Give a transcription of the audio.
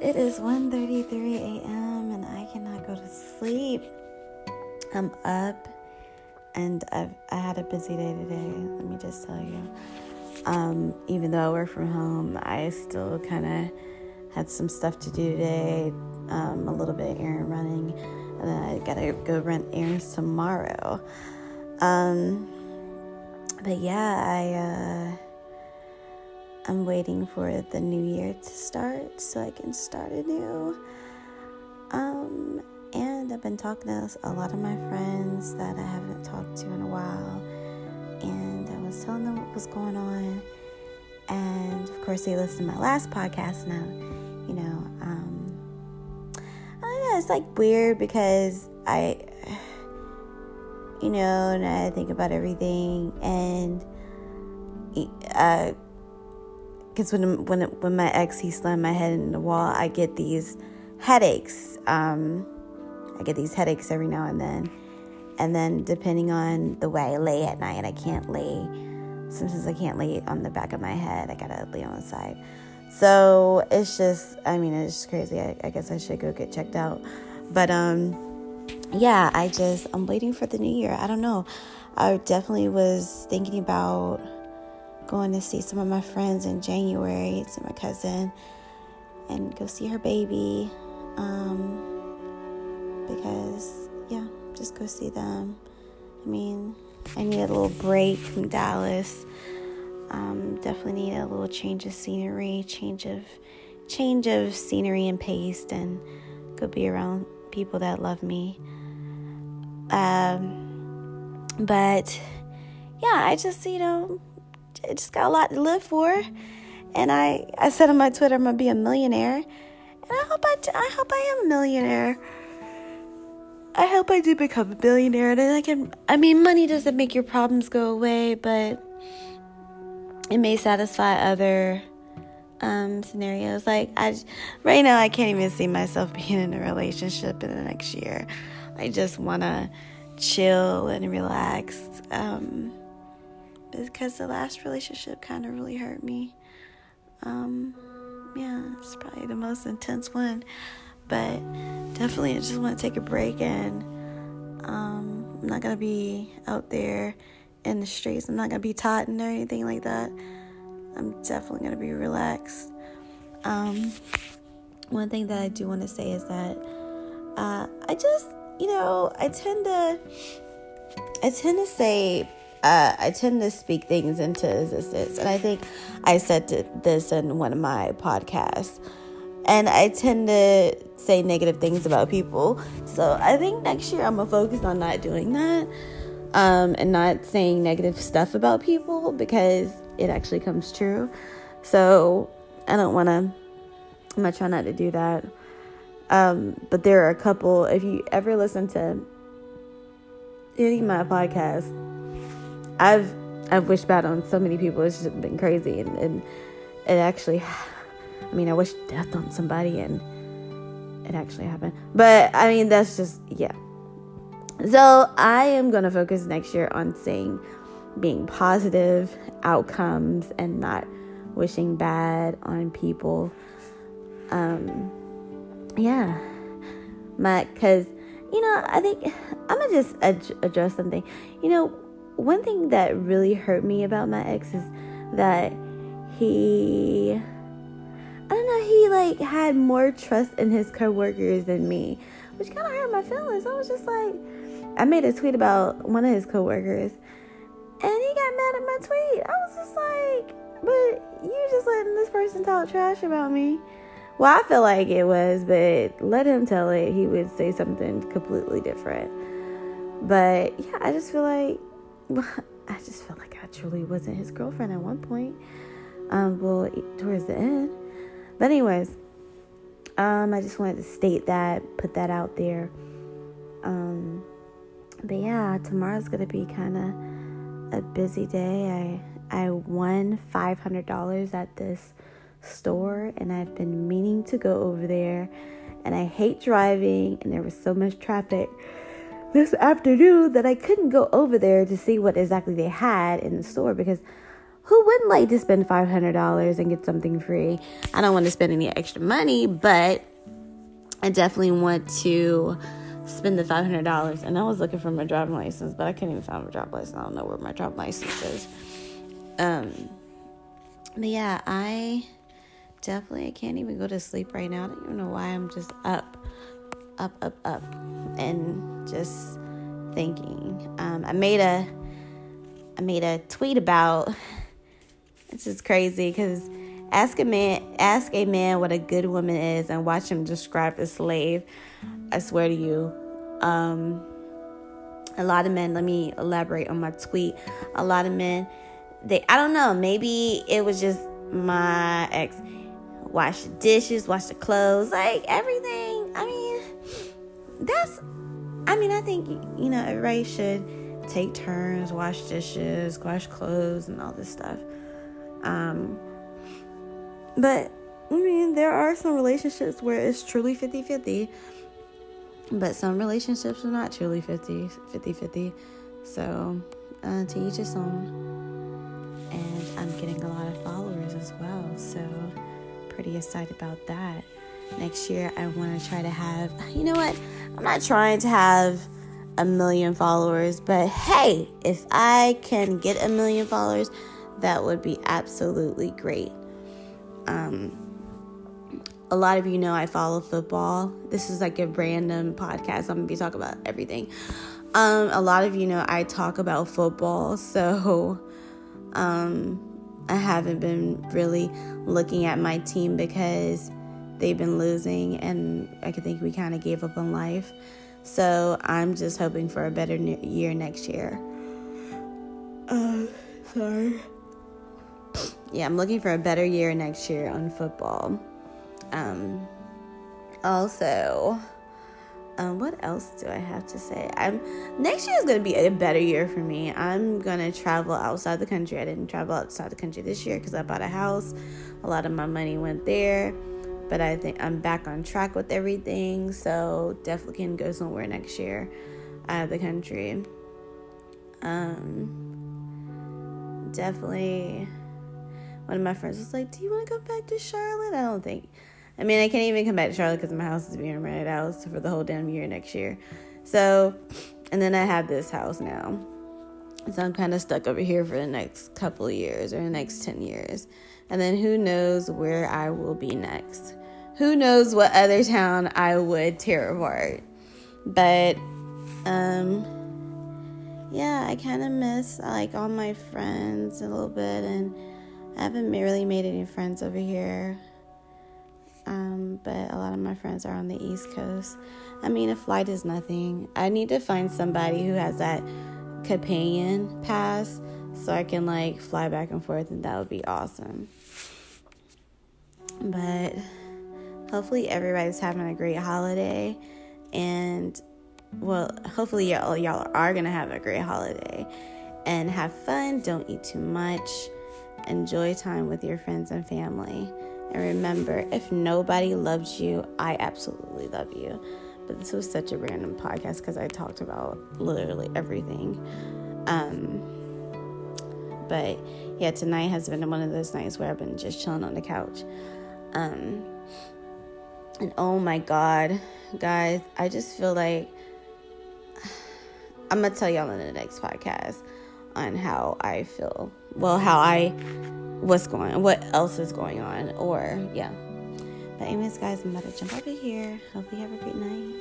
it is 1:33 a.m. and I cannot go to sleep. I'm up and I've, I had a busy day today. Let me just tell you. Um, even though I work from home, I still kind of had some stuff to do today. Um, a little bit of errand running, and then I gotta go run errands tomorrow. Um, but yeah, I. Uh, I'm waiting for the new year to start so I can start anew. Um, and I've been talking to a lot of my friends that I haven't talked to in a while, and I was telling them what was going on. And of course, they listened to my last podcast. Now, you know, um, I don't know, it's like weird because I, you know, and I think about everything and. Uh, because when when when my ex he slammed my head in the wall, I get these headaches. Um, I get these headaches every now and then, and then depending on the way I lay at night, I can't lay. Sometimes I can't lay on the back of my head. I gotta lay on the side. So it's just, I mean, it's just crazy. I, I guess I should go get checked out. But um, yeah, I just I'm waiting for the new year. I don't know. I definitely was thinking about going to see some of my friends in January, see my cousin, and go see her baby. Um, because, yeah, just go see them. I mean, I need a little break from Dallas. Um, definitely need a little change of scenery, change of change of scenery and pace, and go be around people that love me. Um, but yeah, I just you know I just got a lot to live for. And I, I said on my Twitter, I'm gonna be a millionaire. And I hope I, I hope I am a millionaire. I hope I do become a billionaire. And I can, I mean, money doesn't make your problems go away, but it may satisfy other um, scenarios. Like I, right now, I can't even see myself being in a relationship in the next year. I just wanna chill and relax. Um, because the last relationship kind of really hurt me. Um, yeah, it's probably the most intense one, but definitely I just want to take a break and um, I'm not gonna be out there in the streets. I'm not gonna be totting or anything like that. I'm definitely gonna be relaxed. Um, one thing that I do want to say is that uh, I just, you know, I tend to, I tend to say uh, I tend to speak things into existence. And I think I said this in one of my podcasts. And I tend to say negative things about people. So I think next year I'm going to focus on not doing that um, and not saying negative stuff about people because it actually comes true. So I don't want to, I'm going to try not to do that. Um, but there are a couple, if you ever listen to any of my podcasts, I've I've wished bad on so many people. It's just been crazy, and, and it actually, I mean, I wish death on somebody, and it actually happened. But I mean, that's just yeah. So I am gonna focus next year on saying being positive outcomes and not wishing bad on people. Um, yeah, my because you know I think I'm gonna just ad- address something. You know one thing that really hurt me about my ex is that he I don't know, he like had more trust in his coworkers than me, which kind of hurt my feelings. I was just like, I made a tweet about one of his coworkers, and he got mad at my tweet. I was just like, but you just letting this person talk trash about me. Well, I feel like it was, but let him tell it. He would say something completely different. But yeah, I just feel like I just felt like I truly wasn't his girlfriend at one point. Um, well, towards the end. But anyways, um, I just wanted to state that, put that out there. Um, but yeah, tomorrow's gonna be kind of a busy day. I I won five hundred dollars at this store, and I've been meaning to go over there. And I hate driving, and there was so much traffic this afternoon that I couldn't go over there to see what exactly they had in the store because who wouldn't like to spend $500 and get something free? I don't want to spend any extra money, but I definitely want to spend the $500. And I was looking for my driving license, but I couldn't even find my driving license. I don't know where my driving license is. Um, but yeah, I definitely I can't even go to sleep right now. I don't even know why I'm just up, up, up, up, and just thinking. Um, I made a I made a tweet about it's just crazy because ask a man ask a man what a good woman is and watch him describe a slave. I swear to you. Um, a lot of men, let me elaborate on my tweet. A lot of men, they I don't know, maybe it was just my ex wash the dishes, wash the clothes, like everything. I mean, that's I mean, I think you know, everybody should take turns, wash dishes, wash clothes and all this stuff. Um, but I mean, there are some relationships where it's truly 50 50, but some relationships are not truly 50 50. So, uh, to each his own. And I'm getting a lot of followers as well. So, pretty excited about that. Next year, I want to try to have, you know what? I'm not trying to have a million followers, but hey, if I can get a million followers, that would be absolutely great. Um, a lot of you know I follow football. This is like a random podcast. I'm gonna be talking about everything. Um, a lot of you know I talk about football, so um, I haven't been really looking at my team because they've been losing, and I could think we kind of gave up on life. So I'm just hoping for a better year next year. Uh, sorry. Yeah, I'm looking for a better year next year on football. Um, also, um, what else do I have to say? I'm next year is gonna be a better year for me. I'm gonna travel outside the country. I didn't travel outside the country this year because I bought a house. A lot of my money went there but I think I'm back on track with everything. So definitely can go somewhere next year out of the country. Um, definitely. One of my friends was like, "Do you want to go back to Charlotte?" I don't think. I mean, I can't even come back to Charlotte because my house is being rented out for the whole damn year next year. So, and then I have this house now. So I'm kind of stuck over here for the next couple years or the next 10 years. And then who knows where I will be next who knows what other town I would tear apart. But um yeah, I kind of miss like all my friends a little bit and I haven't really made any friends over here. Um, but a lot of my friends are on the East Coast. I mean, a flight is nothing. I need to find somebody who has that companion pass so I can like fly back and forth, and that would be awesome. But hopefully everybody's having a great holiday and well hopefully y'all, y'all are gonna have a great holiday and have fun. Don't eat too much. Enjoy time with your friends and family. And remember if nobody loves you i absolutely love you. But this was such a random podcast because i talked about literally everything. Um but yeah tonight has been one of those nights where i've been just chilling on the couch. Um and oh my God, guys, I just feel like I'm going to tell y'all in the next podcast on how I feel. Well, how I, what's going what else is going on, or yeah. But, anyways, guys, I'm about to jump over here. Hope you have a great night.